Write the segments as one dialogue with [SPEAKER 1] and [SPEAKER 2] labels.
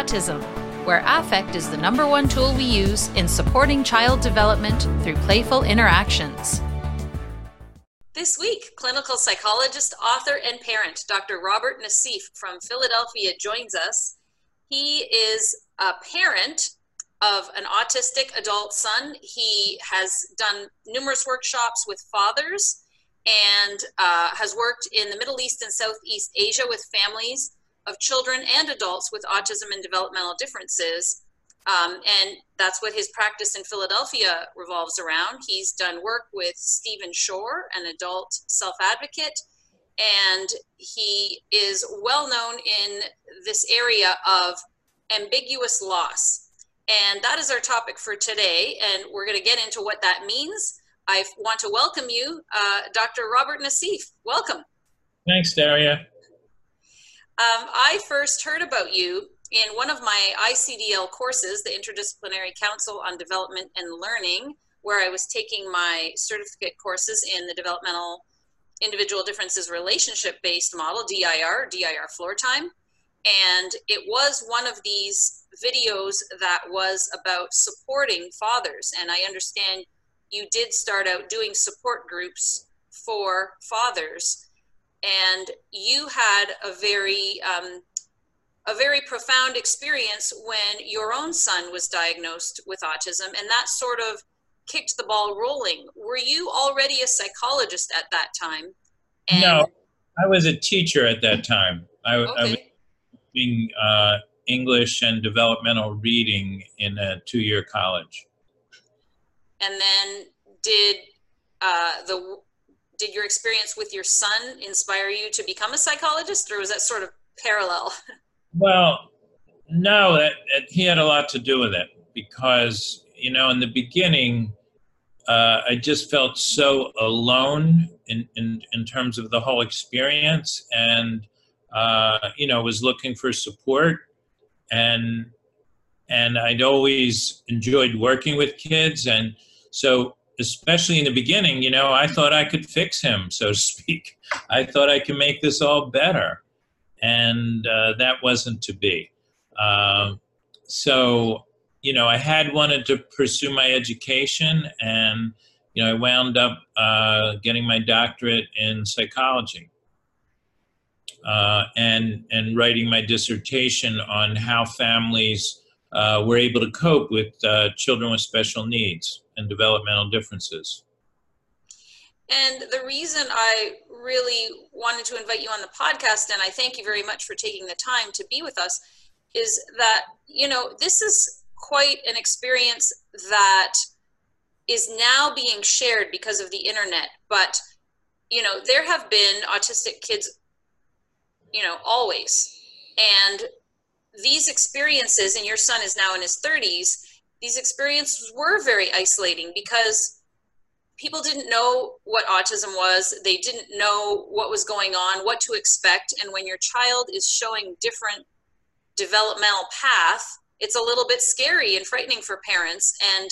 [SPEAKER 1] Autism, where affect is the number one tool we use in supporting child development through playful interactions. This week, clinical psychologist, author, and parent Dr. Robert Naseef from Philadelphia joins us. He is a parent of an autistic adult son. He has done numerous workshops with fathers and uh, has worked in the Middle East and Southeast Asia with families of children and adults with autism and developmental differences. Um, and that's what his practice in Philadelphia revolves around. He's done work with Stephen Shore, an adult self advocate, and he is well known in this area of ambiguous loss. And that is our topic for today, and we're going to get into what that means. I want to welcome you, uh, Dr. Robert Naseef. Welcome.
[SPEAKER 2] Thanks, Daria.
[SPEAKER 1] Um, I first heard about you in one of my ICDL courses, the Interdisciplinary Council on Development and Learning, where I was taking my certificate courses in the Developmental Individual Differences Relationship Based Model, DIR, DIR Floor Time. And it was one of these videos that was about supporting fathers. And I understand you did start out doing support groups for fathers. And you had a very um, a very profound experience when your own son was diagnosed with autism, and that sort of kicked the ball rolling. Were you already a psychologist at that time?
[SPEAKER 2] And no, I was a teacher at that time. I, okay. I was doing uh, English and developmental reading in a two-year college.
[SPEAKER 1] And then did uh, the did your experience with your son inspire you to become a psychologist, or was that sort of parallel?
[SPEAKER 2] Well, no, that, that, he had a lot to do with it because you know in the beginning uh, I just felt so alone in, in in terms of the whole experience, and uh, you know was looking for support, and and I'd always enjoyed working with kids, and so especially in the beginning, you know, I thought I could fix him, so to speak. I thought I could make this all better and uh, that wasn't to be. Uh, so, you know, I had wanted to pursue my education, and you know, I wound up uh, getting my doctorate in psychology. Uh, and and writing my dissertation on how families uh, were able to cope with uh, children with special needs and developmental differences.
[SPEAKER 1] And the reason I really wanted to invite you on the podcast, and I thank you very much for taking the time to be with us, is that, you know, this is quite an experience that is now being shared because of the internet. But, you know, there have been autistic kids, you know, always. And these experiences, and your son is now in his 30s, these experiences were very isolating because people didn't know what autism was. They didn't know what was going on what to expect. And when your child is showing different developmental path it's a little bit scary and frightening for parents. And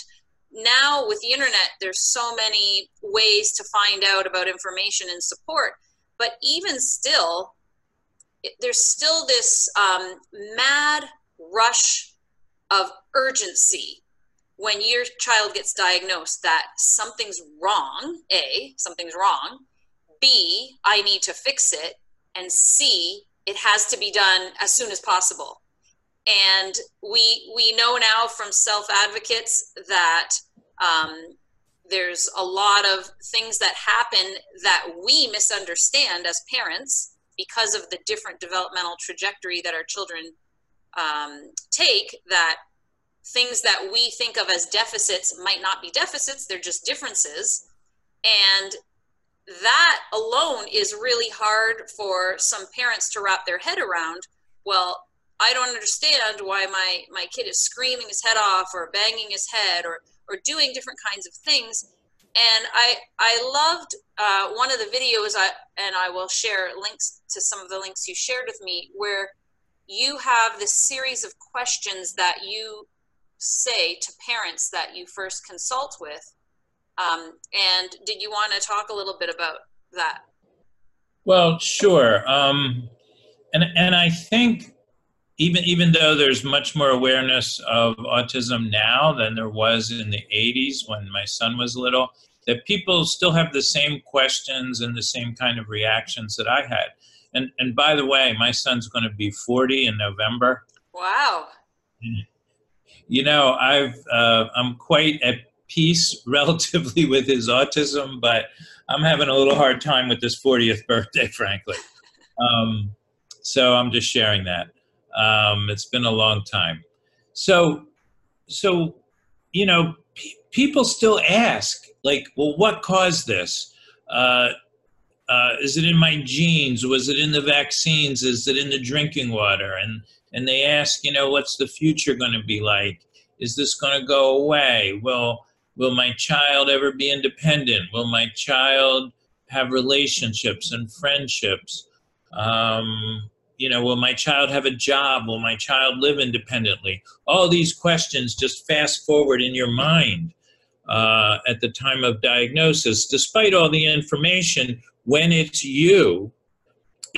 [SPEAKER 1] now with the internet there's so many ways to find out about information and support. But even still there's still this um, mad rush of urgency when your child gets diagnosed that something's wrong, A, something's wrong, B, I need to fix it, and C, it has to be done as soon as possible. And we we know now from self advocates that um, there's a lot of things that happen that we misunderstand as parents because of the different developmental trajectory that our children um, take that things that we think of as deficits might not be deficits, they're just differences. And that alone is really hard for some parents to wrap their head around. Well, I don't understand why my, my kid is screaming his head off or banging his head or, or doing different kinds of things. And I, I loved uh, one of the videos, I, and I will share links to some of the links you shared with me, where you have this series of questions that you say to parents that you first consult with. Um, and did you want to talk a little bit about that?
[SPEAKER 2] Well, sure. Um, and and I think even even though there's much more awareness of autism now than there was in the 80s when my son was little, that people still have the same questions and the same kind of reactions that I had. And and by the way, my son's going to be 40 in November.
[SPEAKER 1] Wow.
[SPEAKER 2] You know, I've uh, I'm quite at peace relatively with his autism, but I'm having a little hard time with this 40th birthday, frankly. Um, so I'm just sharing that. Um, it's been a long time. So, so you know, pe- people still ask, like, well, what caused this? Uh, uh, is it in my genes? Was it in the vaccines? Is it in the drinking water? And and they ask, you know, what's the future going to be like? Is this going to go away? Will will my child ever be independent? Will my child have relationships and friendships? Um, you know, will my child have a job? Will my child live independently? All these questions just fast forward in your mind uh, at the time of diagnosis. Despite all the information, when it's you,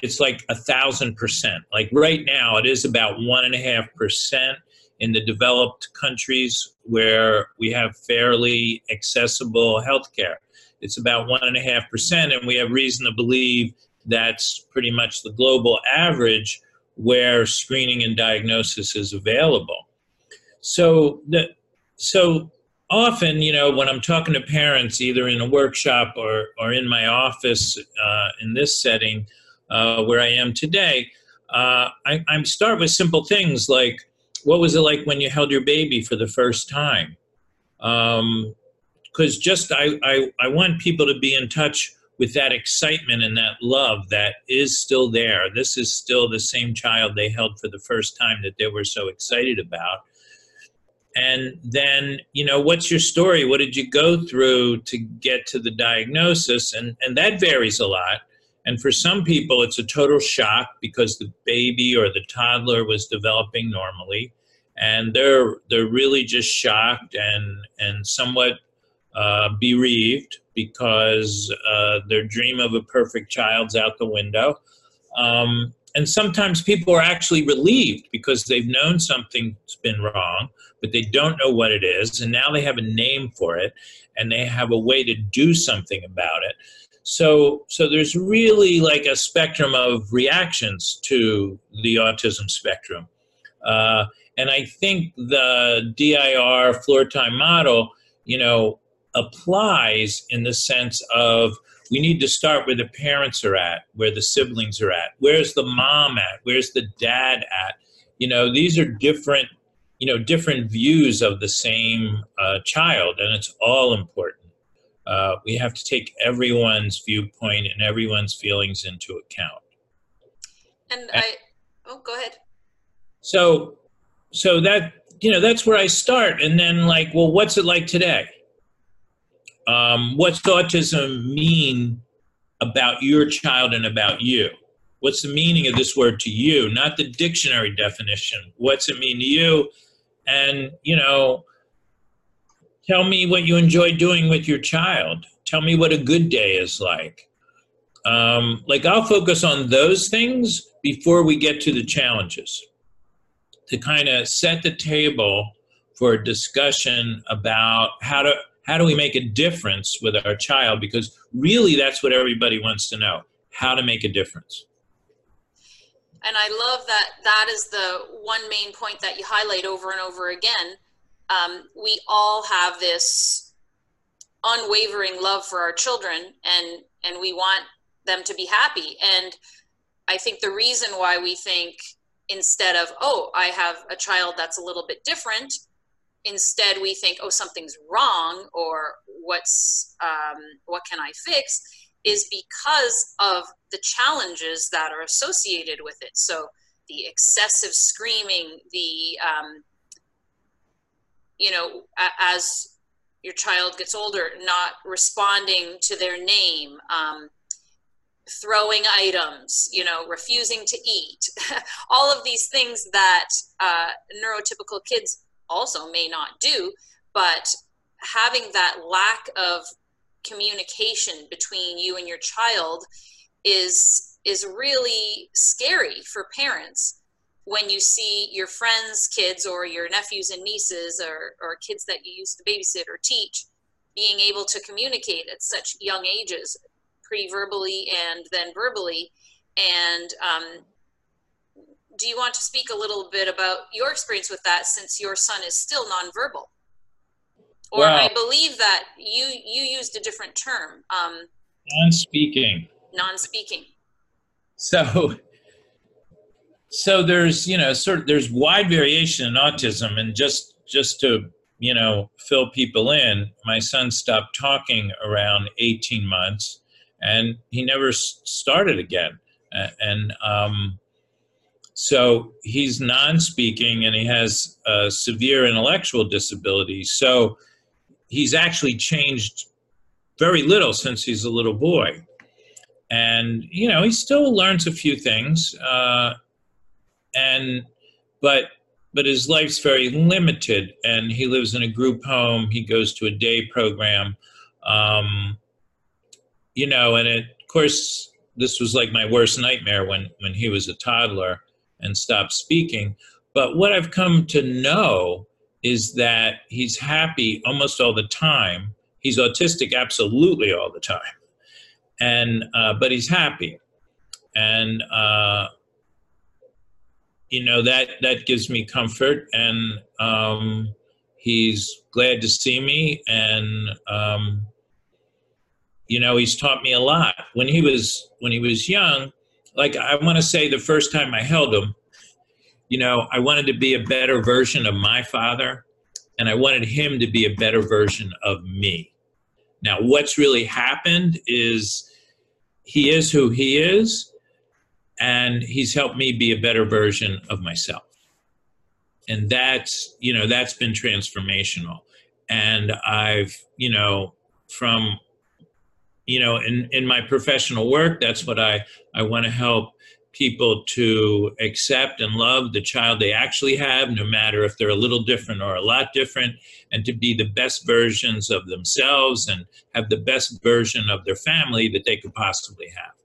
[SPEAKER 2] it's like a thousand percent. Like right now, it is about one and a half percent in the developed countries where we have fairly accessible health care. It's about one and a half percent, and we have reason to believe that's pretty much the global average where screening and diagnosis is available. So the so often, you know, when I'm talking to parents, either in a workshop or or in my office uh, in this setting uh, where I am today, uh, I, I start with simple things like, what was it like when you held your baby for the first time? Because um, just I, I I want people to be in touch with that excitement and that love that is still there. This is still the same child they held for the first time that they were so excited about. And then, you know, what's your story? What did you go through to get to the diagnosis? And, and that varies a lot. And for some people, it's a total shock because the baby or the toddler was developing normally. And they're, they're really just shocked and, and somewhat uh, bereaved because uh, their dream of a perfect child's out the window. Um, and sometimes people are actually relieved because they've known something's been wrong, but they don't know what it is. And now they have a name for it and they have a way to do something about it. So, so there's really like a spectrum of reactions to the autism spectrum. Uh, and I think the DIR floor time model, you know, applies in the sense of we need to start where the parents are at, where the siblings are at. Where's the mom at? Where's the dad at? You know, these are different, you know, different views of the same uh, child, and it's all important. Uh, we have to take everyone's viewpoint and everyone's feelings into account.
[SPEAKER 1] And, and I, oh, go ahead.
[SPEAKER 2] So, so that you know, that's where I start, and then like, well, what's it like today? um, what's autism mean about your child and about you? What's the meaning of this word to you? Not the dictionary definition. What's it mean to you? And, you know, tell me what you enjoy doing with your child. Tell me what a good day is like. Um, like, I'll focus on those things before we get to the challenges to kind of set the table for a discussion about how to how do we make a difference with our child? Because really, that's what everybody wants to know how to make a difference.
[SPEAKER 1] And I love that that is the one main point that you highlight over and over again. Um, we all have this unwavering love for our children and and we want them to be happy. And i think the reason why we think instead of oh i have a child that's a little bit different instead we think oh something's wrong or what's um, what can i fix is because of the challenges that are associated with it. So the excessive screaming the um, you know as your child gets older not responding to their name um, throwing items you know refusing to eat all of these things that uh, neurotypical kids also may not do but having that lack of communication between you and your child is is really scary for parents when you see your friends' kids or your nephews and nieces or, or kids that you used to babysit or teach being able to communicate at such young ages, pre-verbally and then verbally. And um, do you want to speak a little bit about your experience with that since your son is still nonverbal? Or I believe that you you used a different term. Um,
[SPEAKER 2] non-speaking.
[SPEAKER 1] Non-speaking.
[SPEAKER 2] So so there's you know sort of there's wide variation in autism and just just to you know fill people in my son stopped talking around 18 months and he never started again. And um, so he's non-speaking and he has a severe intellectual disability. So he's actually changed very little since he's a little boy. And you know he still learns a few things uh, and but but his life's very limited and he lives in a group home. He goes to a day program. Um, you know and it, of course this was like my worst nightmare when when he was a toddler and stopped speaking. But what i've come to know is that he's happy almost all the time. He's autistic absolutely all the time. And uh, but he's happy. And uh, you know that that gives me comfort and um, he's glad to see me and um, you know he's taught me a lot. When he was when he was young like i want to say the first time i held him you know i wanted to be a better version of my father and i wanted him to be a better version of me. Now what's really happened is he is who he is and he's helped me be a better version of myself. And that's you know that's been transformational. And i've you know from you know in in my professional work that's what i i want to help people to accept and love the child they actually have no matter if they're a little different or a lot different and to be the best versions of themselves and have the best version of their family that they could possibly have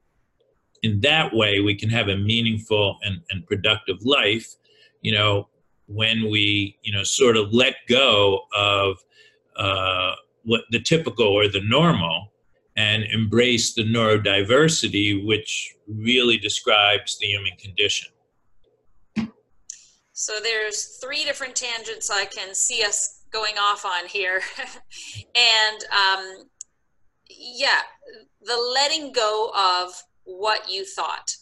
[SPEAKER 2] in that way we can have a meaningful and, and productive life you know when we you know sort of let go of uh, what the typical or the normal and embrace the neurodiversity which really describes the human condition.
[SPEAKER 1] So there's three different tangents i can see us going off on here. And um, yeah the letting go of what you thought.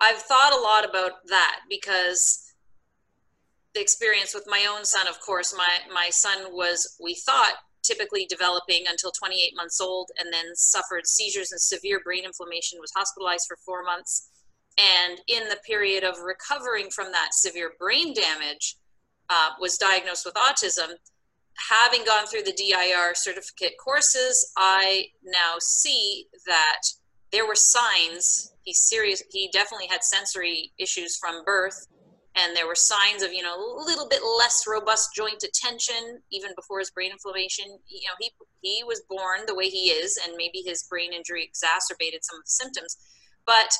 [SPEAKER 1] I've thought a lot about that because the experience with my own son, of course, my, my son was, we thought, typically developing until 28 months old and then suffered seizures and severe brain inflammation, was hospitalized for four months. And in the period of recovering from that severe brain damage, uh, was diagnosed with autism. Having gone through the DIR certificate courses, I now see that there were signs he's serious he definitely had sensory issues from birth and there were signs of you know a little bit less robust joint attention even before his brain inflammation. You know he he was born the way he is and maybe his brain injury exacerbated some of the symptoms. But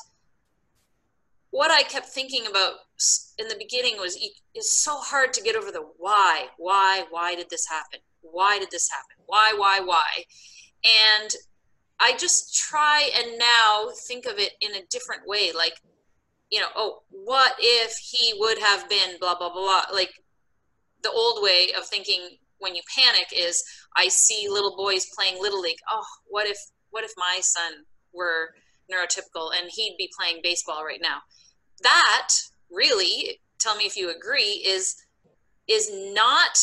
[SPEAKER 1] what i kept thinking about in the beginning was it's so hard to get over the why why why did this happen? Why did this happen? Why why why? And I just try and now think of it in a different way. Like, you know, oh, what if he would have been blah, blah, blah. Like, the old way of thinking when you panic is I see little boys playing Little League. Oh, what if, what if my son were neurotypical and he'd be playing baseball right now? That really, tell me if you agree, is is not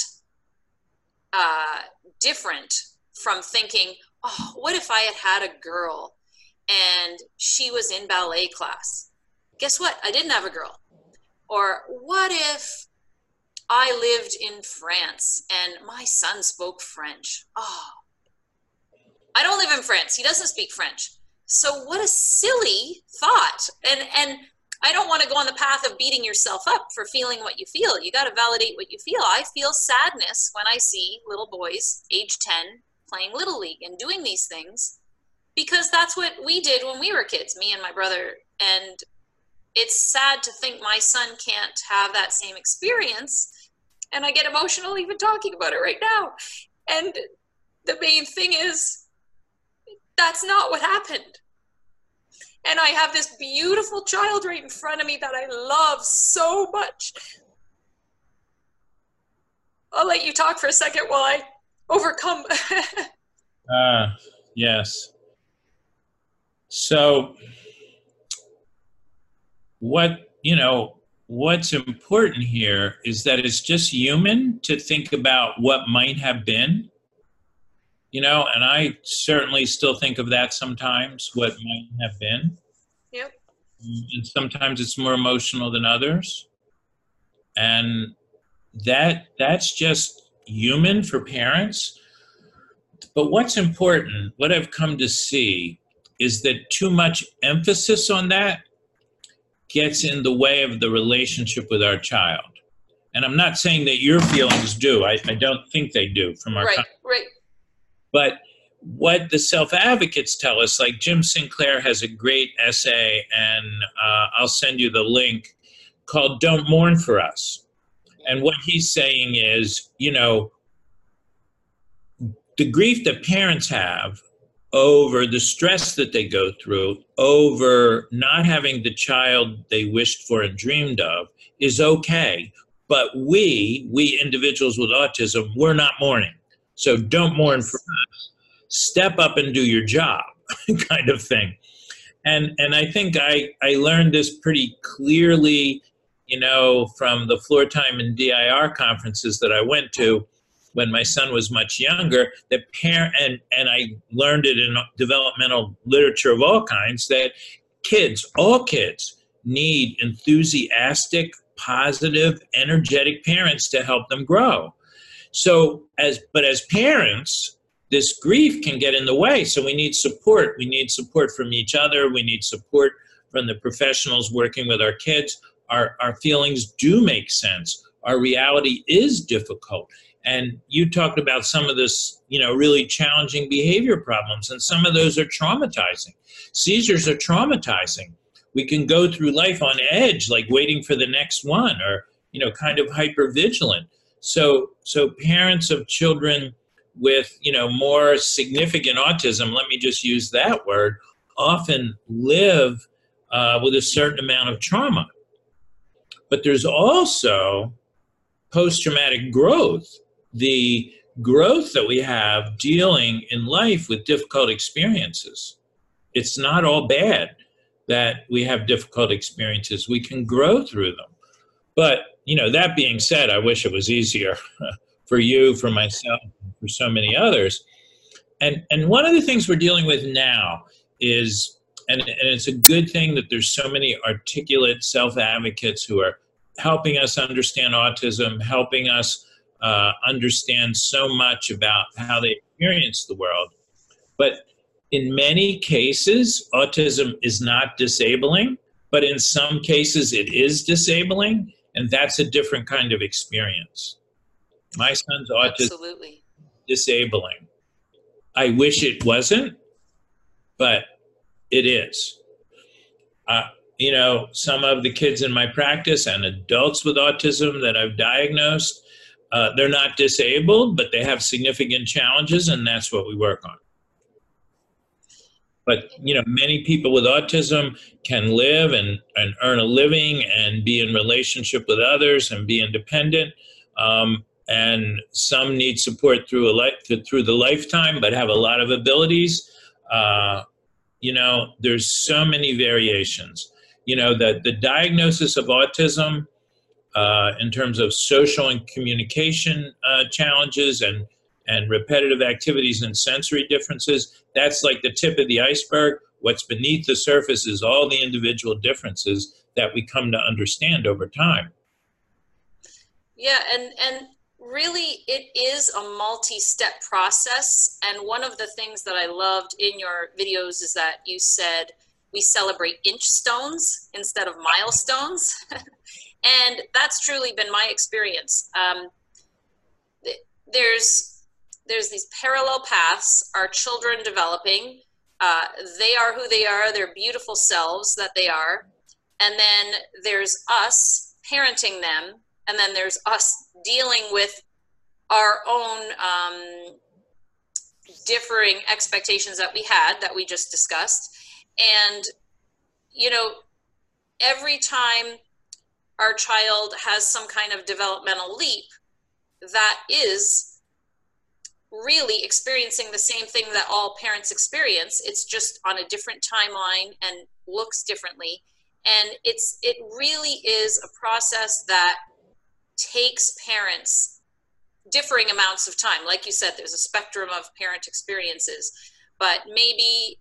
[SPEAKER 1] uh, different from thinking, oh, what if I had had a girl and she was in ballet class? Guess what? I didn't have a girl. Or what if I lived in France and my son spoke French? Oh, I don't live in France. He doesn't speak French. So what a silly thought. And and I don't want to go on the path of beating yourself up for feeling what you feel. You got to validate what you feel. I feel sadness when I see little boys age 10 playing little league and doing these things because that's what we did when we were kids me and my brother and it's sad to think my son can't have that same experience. And I get emotional even talking about it right now. And the main thing is, that's not what happened. And I have this beautiful child right in front of me that I love so much. I'll let you talk for a second while I overcome.
[SPEAKER 2] Ah, uh, yes. So, what, you know, what's important here is that it's just human to think about what might have been you know and i certainly still think of that sometimes what might have been
[SPEAKER 1] yep
[SPEAKER 2] and sometimes it's more emotional than others and that that's just human for parents but what's important what i've come to see is that too much emphasis on that gets in the way of the relationship with our child. And I'm not saying that your feelings do. I, I don't think they do from our
[SPEAKER 1] right, right.
[SPEAKER 2] But what the self advocates tell us, like Jim Sinclair has a great essay, and uh, I'll send you the link called Don't Mourn for Us. And what he's saying is, you know, the grief that parents have over the stress that they go through, over not having the child they wished for and dreamed of, is okay. But we, we individuals with autism, we're not mourning. So don't mourn for us. Step up and do your job, kind of thing. And and I think I, I learned this pretty clearly, you know, from the floor time and DIR conferences that I went to when my son was much younger that parent and and I learned it in developmental literature of all kinds that kids, all kids, need enthusiastic, positive, energetic parents to help them grow. So as but as parents, this grief can get in the way. So we need support. We need support from each other. We need support from the professionals working with our kids. Our, our feelings do make sense. Our reality is difficult. And you talked about some of this, you know, really challenging behavior problems, and some of those are traumatizing. Seizures are traumatizing. We can go through life on edge, like waiting for the next one, or you know, kind of hyper vigilant. So, so parents of children with you know more significant autism, let me just use that word, often live uh, with a certain amount of trauma. But there's also post traumatic growth the growth that we have dealing in life with difficult experiences. It's not all bad that we have difficult experiences. We can grow through them. But, you know, that being said, I wish it was easier for you, for myself, for so many others. And and one of the things we're dealing with now is and, and it's a good thing that there's so many articulate self advocates who are helping us understand autism, helping us uh, understand so much about how they experience the world. But in many cases, autism is not disabling, but in some cases, it is disabling, and that's a different kind of experience. My son's autism
[SPEAKER 1] Absolutely.
[SPEAKER 2] disabling. I wish it wasn't, but it is. Uh, you know, some of the kids in my practice and adults with autism that I've diagnosed uh, they're not disabled, but they have significant challenges, and that's what we work on. But you know, many people with autism can live and, and earn a living and be in relationship with others and be independent. Um, and some need support through a life through the lifetime, but have a lot of abilities. Uh, you know, there's so many variations. You know, the the diagnosis of autism uh, in terms of social and communication uh, challenges and and repetitive activities and sensory differences. That's like the tip of the iceberg. What's beneath the surface is all the individual differences that we come to understand over time.
[SPEAKER 1] Yeah, and and really it is a multi-step process and one of the things that I loved in your videos is that you said we celebrate inch stones instead of milestones. and that's truly been my experience. Um, there's there's these parallel paths. Our children developing. Uh, they are who they are. They're beautiful selves that they are, and then there's us parenting them and then there's us dealing with our own um, differing expectations that we had that we just discussed and you know every time our child has some kind of developmental leap that is really experiencing the same thing that all parents experience. It's just on a different timeline and looks differently. And it's it really is a process that takes parents differing amounts of time. Like you said there's a spectrum of parent experiences but maybe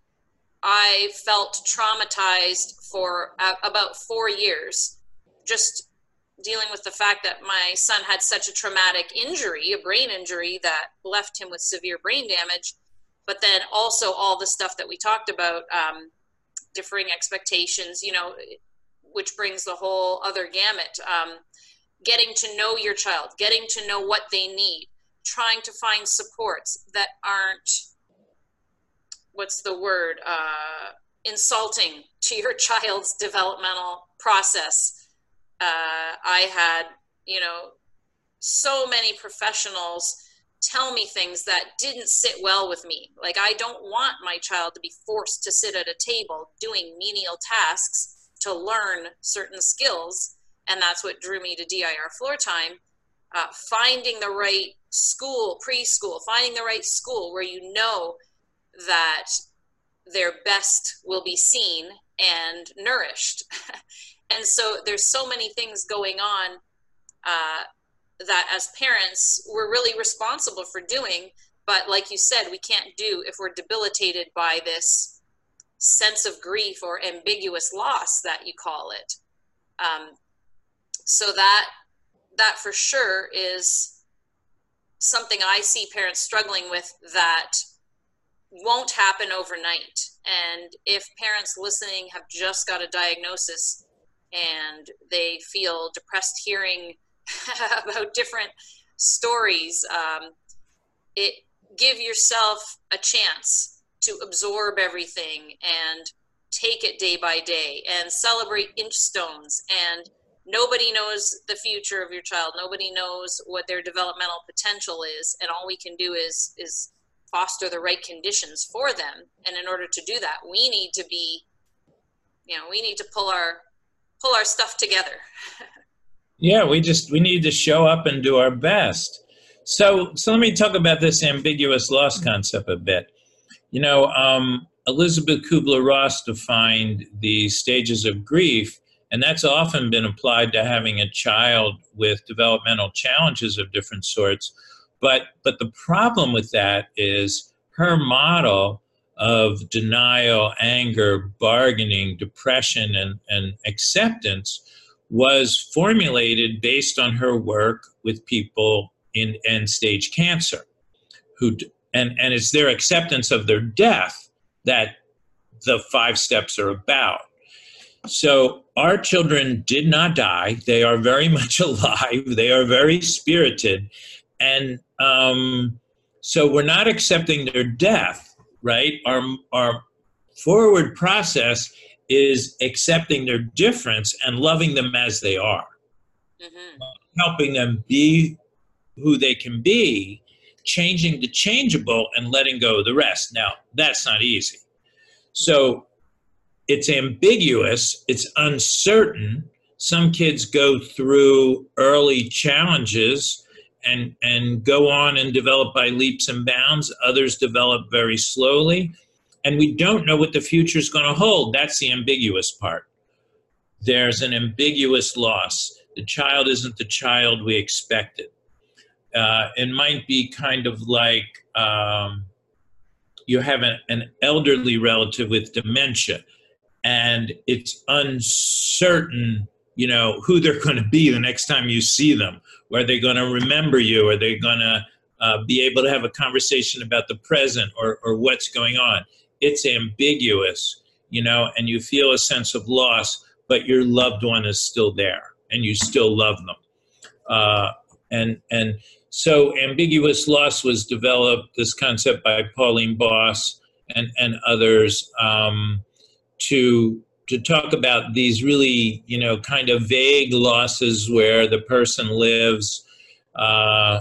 [SPEAKER 1] i felt traumatized for about 4 years just dealing with the fact that my son had such a traumatic injury, a brain injury that left him with severe brain damage, but then also all the stuff that we talked about, um, differing expectations, you know, which brings the whole other gamut. Um, getting to know your child, getting to know what they need, trying to find supports that aren't, what's the word, uh, insulting to your child's developmental process uh, I had, you know, so many professionals tell me things that didn't sit well with me. Like, I don't want my child to be forced to sit at a table doing menial tasks to learn certain skills. And that's what drew me to DIR floor time. Uh, finding the right school, preschool, finding the right school where you know that their best will be seen and nourished. and so there's so many things going on uh, that as parents we're really responsible for doing but like you said we can't do if we're debilitated by this sense of grief or ambiguous loss that you call it um, so that that for sure is something i see parents struggling with that won't happen overnight. And if parents listening have just got a diagnosis and they feel depressed hearing about different stories. Um, it give yourself a chance to absorb everything and take it day by day and celebrate inch stones. And nobody knows the future of your child. Nobody knows what their developmental potential is. And all we can do is is foster the right conditions for them and in order to do that we need to be you know we need to pull our pull our stuff together.
[SPEAKER 2] yeah, we just we need to show up and do our best. So so let me talk about this ambiguous loss concept a bit. You know, um, Elizabeth Kubler Ross defined the stages of grief, and that's often been applied to having a child with developmental challenges of different sorts. But but the problem with that is her model of denial, anger, bargaining, depression, and, and acceptance was formulated based on her work with people in end stage cancer who and and it's their acceptance of their death that the five steps are about. So our children did not die. They are very much alive. They are very spirited. And um, so we're not accepting their death right? Our, our forward process is accepting their difference and loving them as they are, mm-hmm. helping them be who they can be, changing the changeable and letting go of the rest. Now, that's not easy. So it's ambiguous, it's uncertain. Some kids go through early challenges and and go on and develop by leaps and bounds. Others develop very slowly. And we don't know what the future is going to hold. That's the ambiguous part. There's an ambiguous loss. The child isn't the child we expected. Uh, it might be kind of like um, you have an, an elderly relative with dementia and it's uncertain you know who they're going to be the next time you see them are they going to remember you? Are they going to uh, be able to have a conversation about the present or, or what's going on? It's ambiguous, you know, and you feel a sense of loss, but your loved one is still there and you still love them. Uh, and, and so ambiguous loss was developed, this concept by Pauline Boss and, and others, um, to, to talk about these really, you know, kind of vague losses where the person lives uh,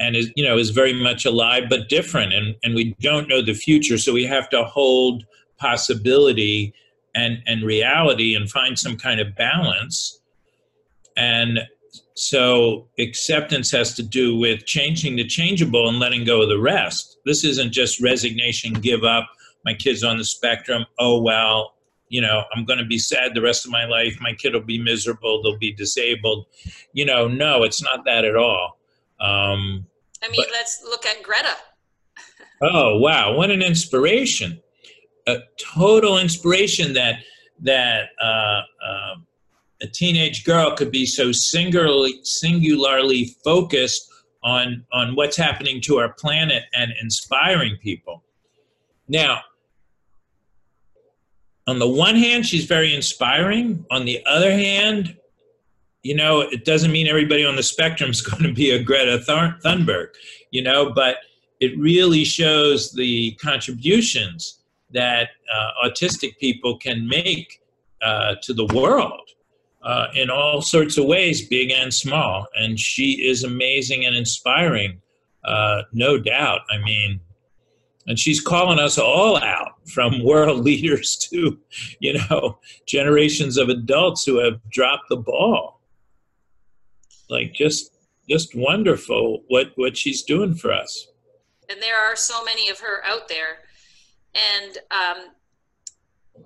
[SPEAKER 2] and is, you know, is very much alive but different, and and we don't know the future, so we have to hold possibility and and reality and find some kind of balance, and so acceptance has to do with changing the changeable and letting go of the rest. This isn't just resignation, give up. My kid's on the spectrum. Oh well, you know, I'm going to be sad the rest of my life. My kid will be miserable. They'll be disabled. You know, no, it's not that at all. Um,
[SPEAKER 1] I mean, but, let's look at Greta.
[SPEAKER 2] oh wow, what an inspiration! A total inspiration that that uh, uh, a teenage girl could be so singularly singularly focused on on what's happening to our planet and inspiring people. Now, on the one hand, she's very inspiring. On the other hand, you know, it doesn't mean everybody on the spectrum is going to be a Greta Thunberg, you know, but it really shows the contributions that uh, autistic people can make uh, to the world uh, in all sorts of ways, big and small. And she is amazing and inspiring, uh, no doubt. I mean, and she's calling us all out from world leaders to you know generations of adults who have dropped the ball. Like just just wonderful what what she's doing for us.
[SPEAKER 1] And there are so many of her out there. And um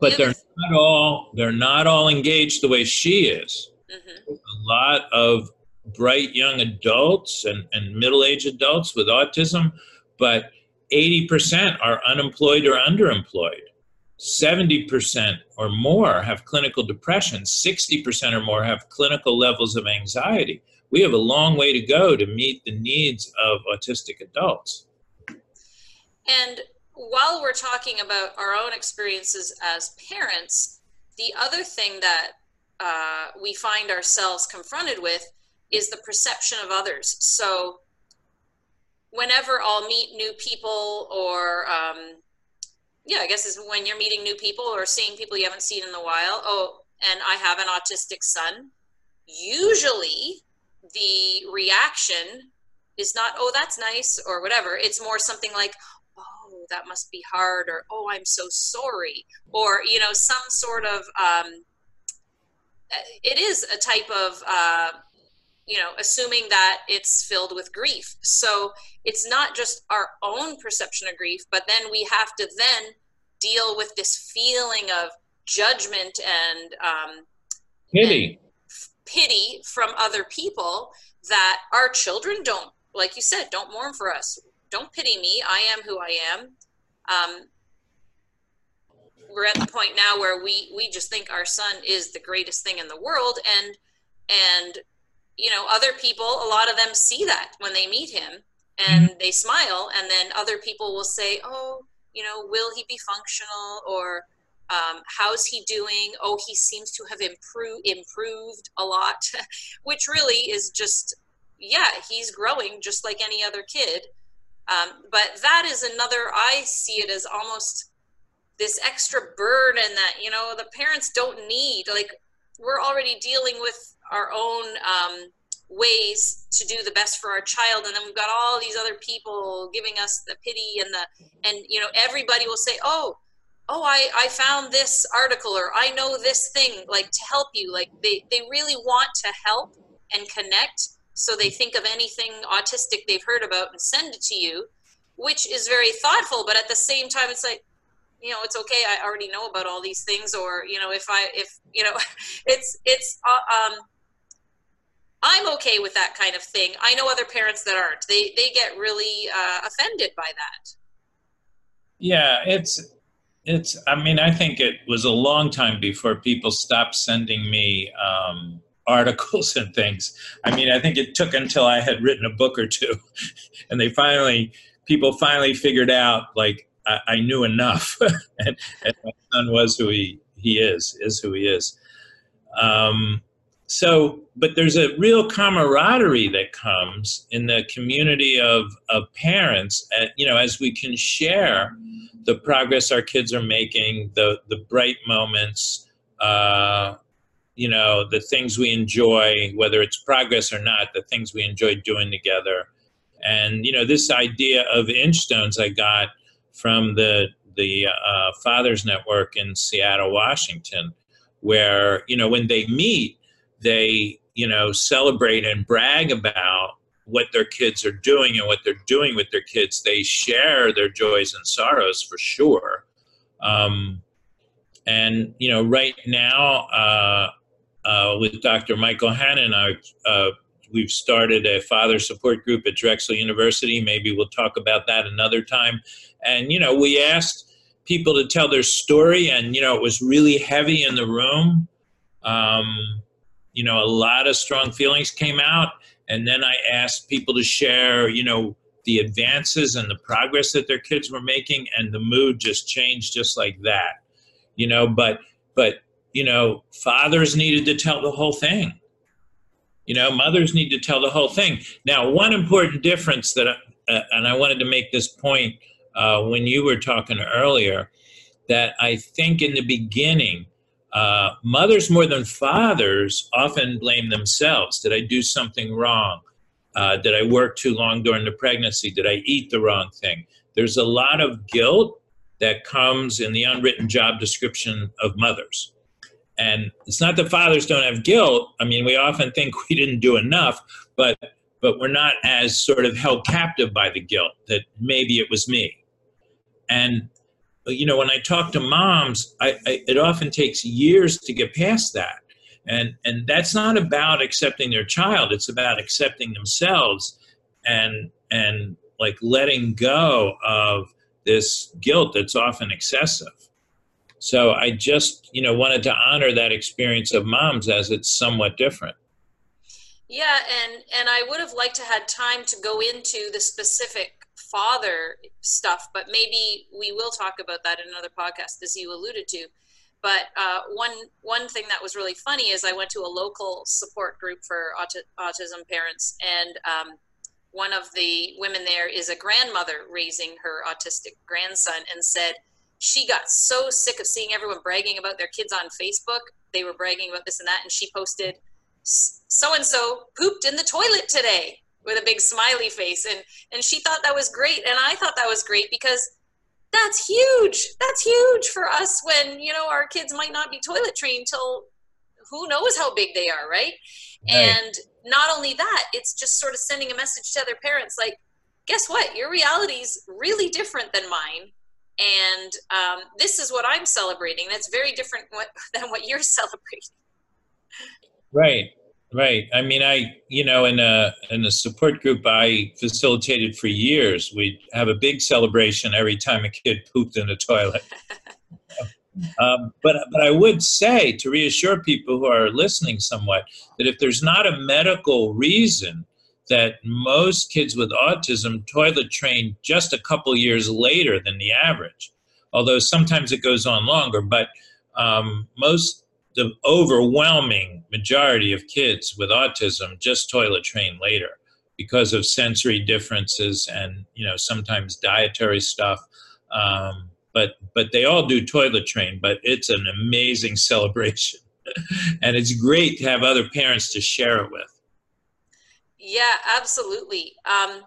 [SPEAKER 2] but they're not all they're not all engaged the way she is. Mm-hmm. a lot of bright young adults and, and middle-aged adults with autism but 80% are unemployed or underemployed. 70% or more have clinical depression. 60% or more have clinical levels of anxiety. We have a long way to go to meet the needs of autistic adults.
[SPEAKER 1] And while we're talking about our own experiences as parents, the other thing that uh, we find ourselves confronted with is the perception of others. So whenever I'll meet new people or um, yeah, I guess is when you're meeting new people or seeing people you haven't seen in a while. Oh, and I have an autistic son. Usually, the reaction is not "oh, that's nice" or whatever. It's more something like "oh, that must be hard" or "oh, I'm so sorry" or you know, some sort of. Um, it is a type of uh, you know, assuming that it's filled with grief. So it's not just our own perception of grief, but then we have to then deal with this feeling of judgment and um,
[SPEAKER 2] pity,
[SPEAKER 1] and pity from other people that our children don't, like you said, don't mourn for us. Don't pity me. I am who I am. Um, we're at the point now where we we just think our son is the greatest thing in the world, and and you know other people a lot of them see that when they meet him and mm-hmm. they smile and then other people will say oh you know will he be functional? Or um, how's he doing? Oh he seems to have improved improved a lot which really is just yeah he's growing just like any other kid. Um, but that is another i see it as almost this extra burden that you know the parents don't need. Like we're already dealing with our own um, ways to do the best for our child. And then we've got all these other people giving us the pity and the and you know everybody will say oh oh i i found this article or i know this thing like to help you. Like they they really want to help and connect so they think of anything autistic they've heard about and send it to you which is very thoughtful. But at the same time it's like you know it's okay. I already know about all these things. Or you know if i if you know it's it's uh, um okay with that kind of thing. I know other parents that aren't. They they get really uh, offended by that.
[SPEAKER 2] Yeah, it's it's. I mean, I think it was a long time before people stopped sending me um, articles and things. I mean, I think it took until I had written a book or two, and they finally people finally figured out like I, I knew enough, and, and, my son was who he he is is who he is. Um, so but there's a real camaraderie that comes in the community of, of parents uh, you know as we can share the progress our kids are making, the the bright moments, uh, you know, the things we enjoy, whether it's progress or not, the things we enjoy doing together. And you know, this idea of inchstones I got from the the uh, Fathers Network in Seattle, Washington, where you know when they meet, they you know celebrate and brag about what their kids are doing and what they're doing with their kids. They share their joys and sorrows for sure. Um, and you know, right now uh, uh, with Dr. Michael Hannon, I, uh, we've started a father support group at Drexel University. Maybe we'll talk about that another time. And you know, we asked people to tell their story, and you know, it was really heavy in the room. Um, you know, a lot of strong feelings came out and then I asked people to share, you know, the advances and the progress that their kids were making, and the mood just changed just like that, you know. But but you know, fathers needed to tell the whole thing. You know, mothers need to tell the whole thing. Now, one important difference that, uh, and I wanted to make this point uh, when you were talking earlier, that I think in the beginning uh, mothers more than fathers often blame themselves. Did I do something wrong? Uh, did I work too long during the pregnancy? Did I eat the wrong thing? There's a lot of guilt that comes in the unwritten job description of mothers. And it's not that fathers don't have guilt. I mean, we often think we didn't do enough, but but we're not as sort of held captive by the guilt that maybe it was me. And you know, when I talk to moms, I, I, it often takes years to get past that. And, and that's not about accepting their child. It's about accepting themselves and, and like letting go of this guilt that's often excessive. So I just, you know, wanted to honor that experience of moms as it's somewhat different.
[SPEAKER 1] Yeah, and and I would have liked to had time to go into the specific father stuff, but maybe we will talk about that in another podcast, as you alluded to. But uh, one one thing that was really funny is I went to a local support group for auti- autism parents, and um, one of the women there is a grandmother raising her autistic grandson, and said she got so sick of seeing everyone bragging about their kids on Facebook. They were bragging about this and that, and she posted, "So and so pooped in the toilet today." With a big smiley face and and she thought that was great and i thought that was great because that's huge. That's huge for us when you know our kids might not be toilet trained till who knows how big they are right? right. And not only that it's just sort of sending a message to other parents like guess what? Your reality is really different than mine and um, this is what i'm celebrating. That's very different what, than what you're celebrating.
[SPEAKER 2] Right Right. I mean, I you know in a in a support group I facilitated for years. we'd have a big celebration every time a kid pooped in the toilet. um, but but I would say to reassure people who are listening somewhat that if there's not a medical reason that most kids with autism toilet train just a couple years later than the average, although sometimes it goes on longer. But um, most the overwhelming majority of kids with autism just toilet train later because of sensory differences and you know sometimes dietary stuff. Um, but but they all do toilet train but it's an amazing celebration. And it's great to have other parents to share it with.
[SPEAKER 1] Yeah absolutely. Um,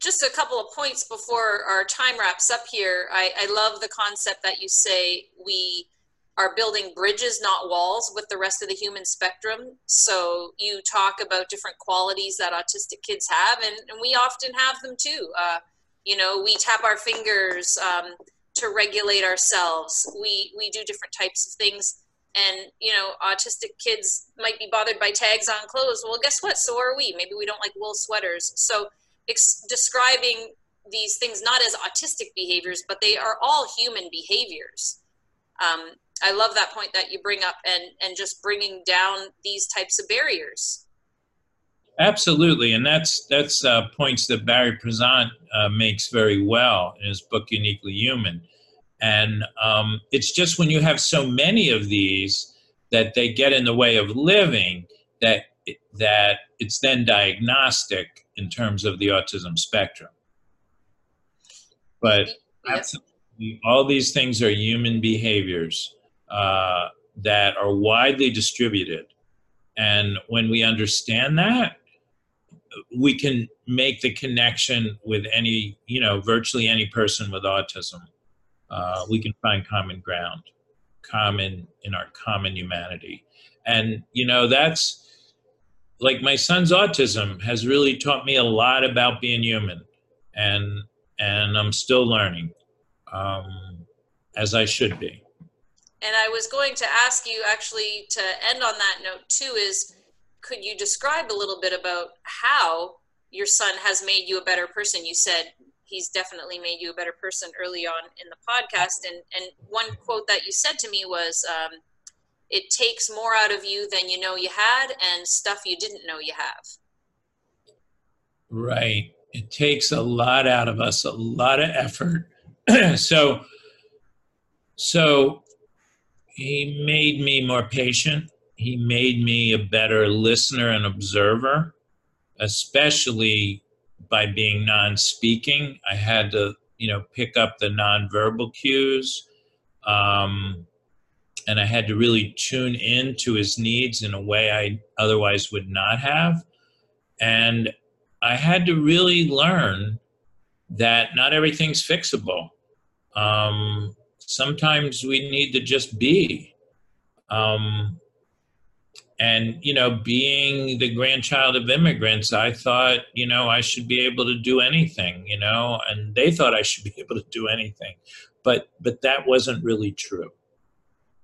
[SPEAKER 1] just a couple of points before our time wraps up here. I, I love the concept that you say we are building bridges, not walls, with the rest of the human spectrum. So you talk about different qualities that autistic kids have, and, and we often have them too. Uh, you know, we tap our fingers um, to regulate ourselves. We we do different types of things, and you know, autistic kids might be bothered by tags on clothes. Well, guess what? So are we. Maybe we don't like wool sweaters. So ex- describing these things not as autistic behaviors, but they are all human behaviors. Um, I love that point that you bring up and and just bringing down these types of barriers.
[SPEAKER 2] Absolutely, and that's that's uh, points that Barry Prizant uh, makes very well in his book Uniquely Human. And um, it's just when you have so many of these that they get in the way of living that that it's then diagnostic in terms of the autism spectrum. But yep. all these things are human behaviors uh, that are widely distributed. And when we understand that, we can make the connection with any, you know, virtually any person with autism. Uh, we can find common ground, common in our common humanity. And, you know, that's like my son's autism has really taught me a lot about being human. And, and I'm still learning, um, as I should be.
[SPEAKER 1] And I was going to ask you actually to end on that note too is could you describe a little bit about how your son has made you a better person? You said he's definitely made you a better person early on in the podcast. And, and one quote that you said to me was, um, it takes more out of you than you know you had and stuff you didn't know you have.
[SPEAKER 2] Right. It takes a lot out of us, a lot of effort. so, so he made me more patient. He made me a better listener and observer, especially by being non-speaking. I had to, you know, pick up the non-verbal cues, um, and I had to really tune in to his needs in a way I otherwise would not have. And I had to really learn that not everything's fixable. Um, sometimes we need to just be. Um, and, you know, being the grandchild of immigrants, I thought, you know, I should be able to do anything, you know, and they thought I should be able to do anything. But, but that wasn't really true.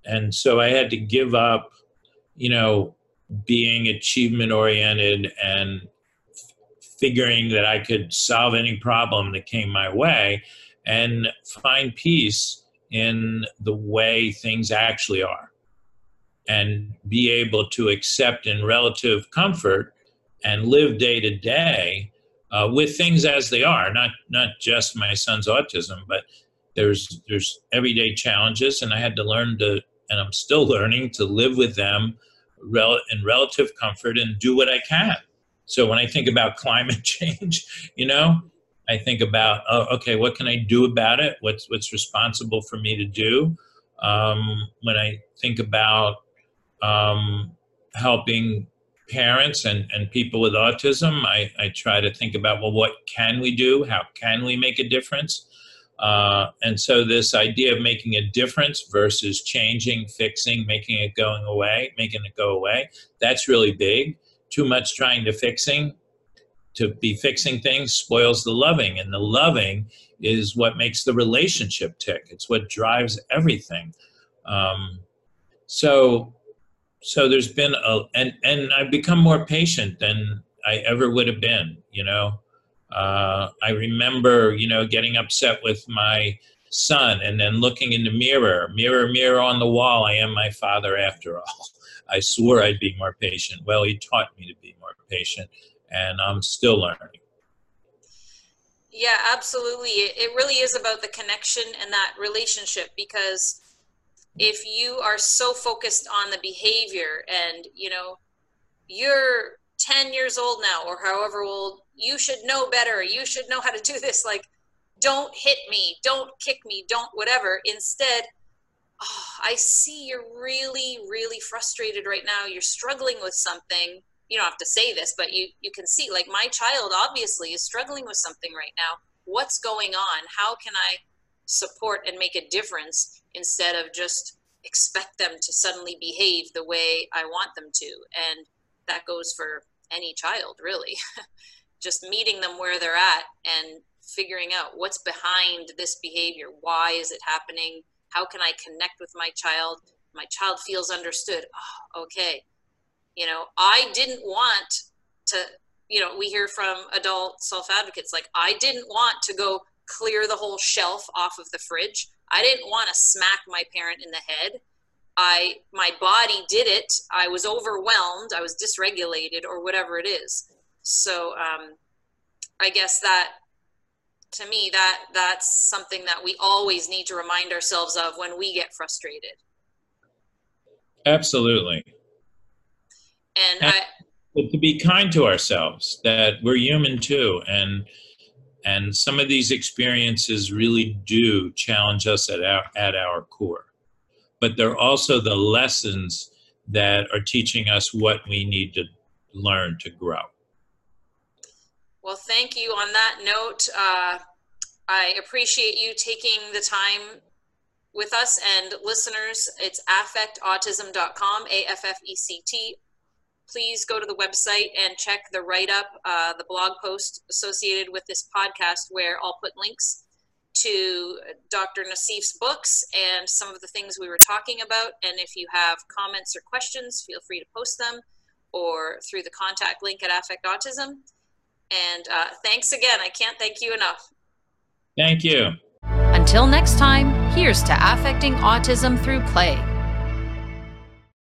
[SPEAKER 2] And so I had to give up, you know, being achievement oriented and figuring that I could solve any problem that came my way and find peace in the way things actually are and be able to accept in relative comfort and live day to day uh, with things as they are not not just my son's autism but there's there's everyday challenges and i had to learn to and i'm still learning to live with them rel- in relative comfort and do what i can. So when i think about climate change you know I think about, oh, okay, what can I do about it? What's what's responsible for me to do? Um, when I think about um, helping parents and, and people with autism, I, I try to think about, well, what can we do? How can we make a difference? Uh, and so this idea of making a difference versus changing, fixing, making it going away, making it go away, that's really big. Too much trying to fixing to be fixing things spoils the loving and the loving is what makes the relationship tick. It's what drives everything. Um, so so there's been a and and i've become more patient than i ever would have been you know? Uh, i remember you know getting upset with my son and then looking in the mirror. Mirror mirror on the wall. I am my father after all. I swore i'd be more patient. Well he taught me to be more patient and I'm still learning.
[SPEAKER 1] Yeah, absolutely. It really is about the connection and that relationship because if you are so focused on the behavior and, you know, you're 10 years old now or however old, you should know better. You should know how to do this. Like, don't hit me, don't kick me, don't whatever. Instead, oh, I see you're really, really frustrated right now. You're struggling with something you don't have to say this, but you you can see like my child obviously is struggling with something right now. What's going on? How can I support and make a difference instead of just expect them to suddenly behave the way I want them to? And that goes for any child, really. just meeting them where they're at and figuring out what's behind this behavior. Why is it happening? How can I connect with my child? My child feels understood. Oh, okay you know i didn't want to you know we hear from adult self advocates like i didn't want to go clear the whole shelf off of the fridge. I didn't want to smack my parent in the head. I my body did it. I was overwhelmed. I was dysregulated or whatever it is. So um, i guess that to me that that's something that we always need to remind ourselves of when we get frustrated.
[SPEAKER 2] Absolutely
[SPEAKER 1] and, and I,
[SPEAKER 2] to be kind to ourselves that we're human too and And some of these experiences really do challenge us at our, at our core. But they're also the lessons that are teaching us what we need to learn to grow.
[SPEAKER 1] Well, thank you. On that note, uh, I appreciate you taking the time with us and listeners. It's affectautism.com, A F F E C T please go to the website and check the write up, uh, the blog post associated with this podcast, where I'll put links to Dr. Naseef's books and some of the things we were talking about. And if you have comments or questions, feel free to post them or through the contact link at Affect Autism. And uh, thanks again. I can't thank you enough.
[SPEAKER 2] Thank you.
[SPEAKER 3] Until next time, here's to affecting autism through play.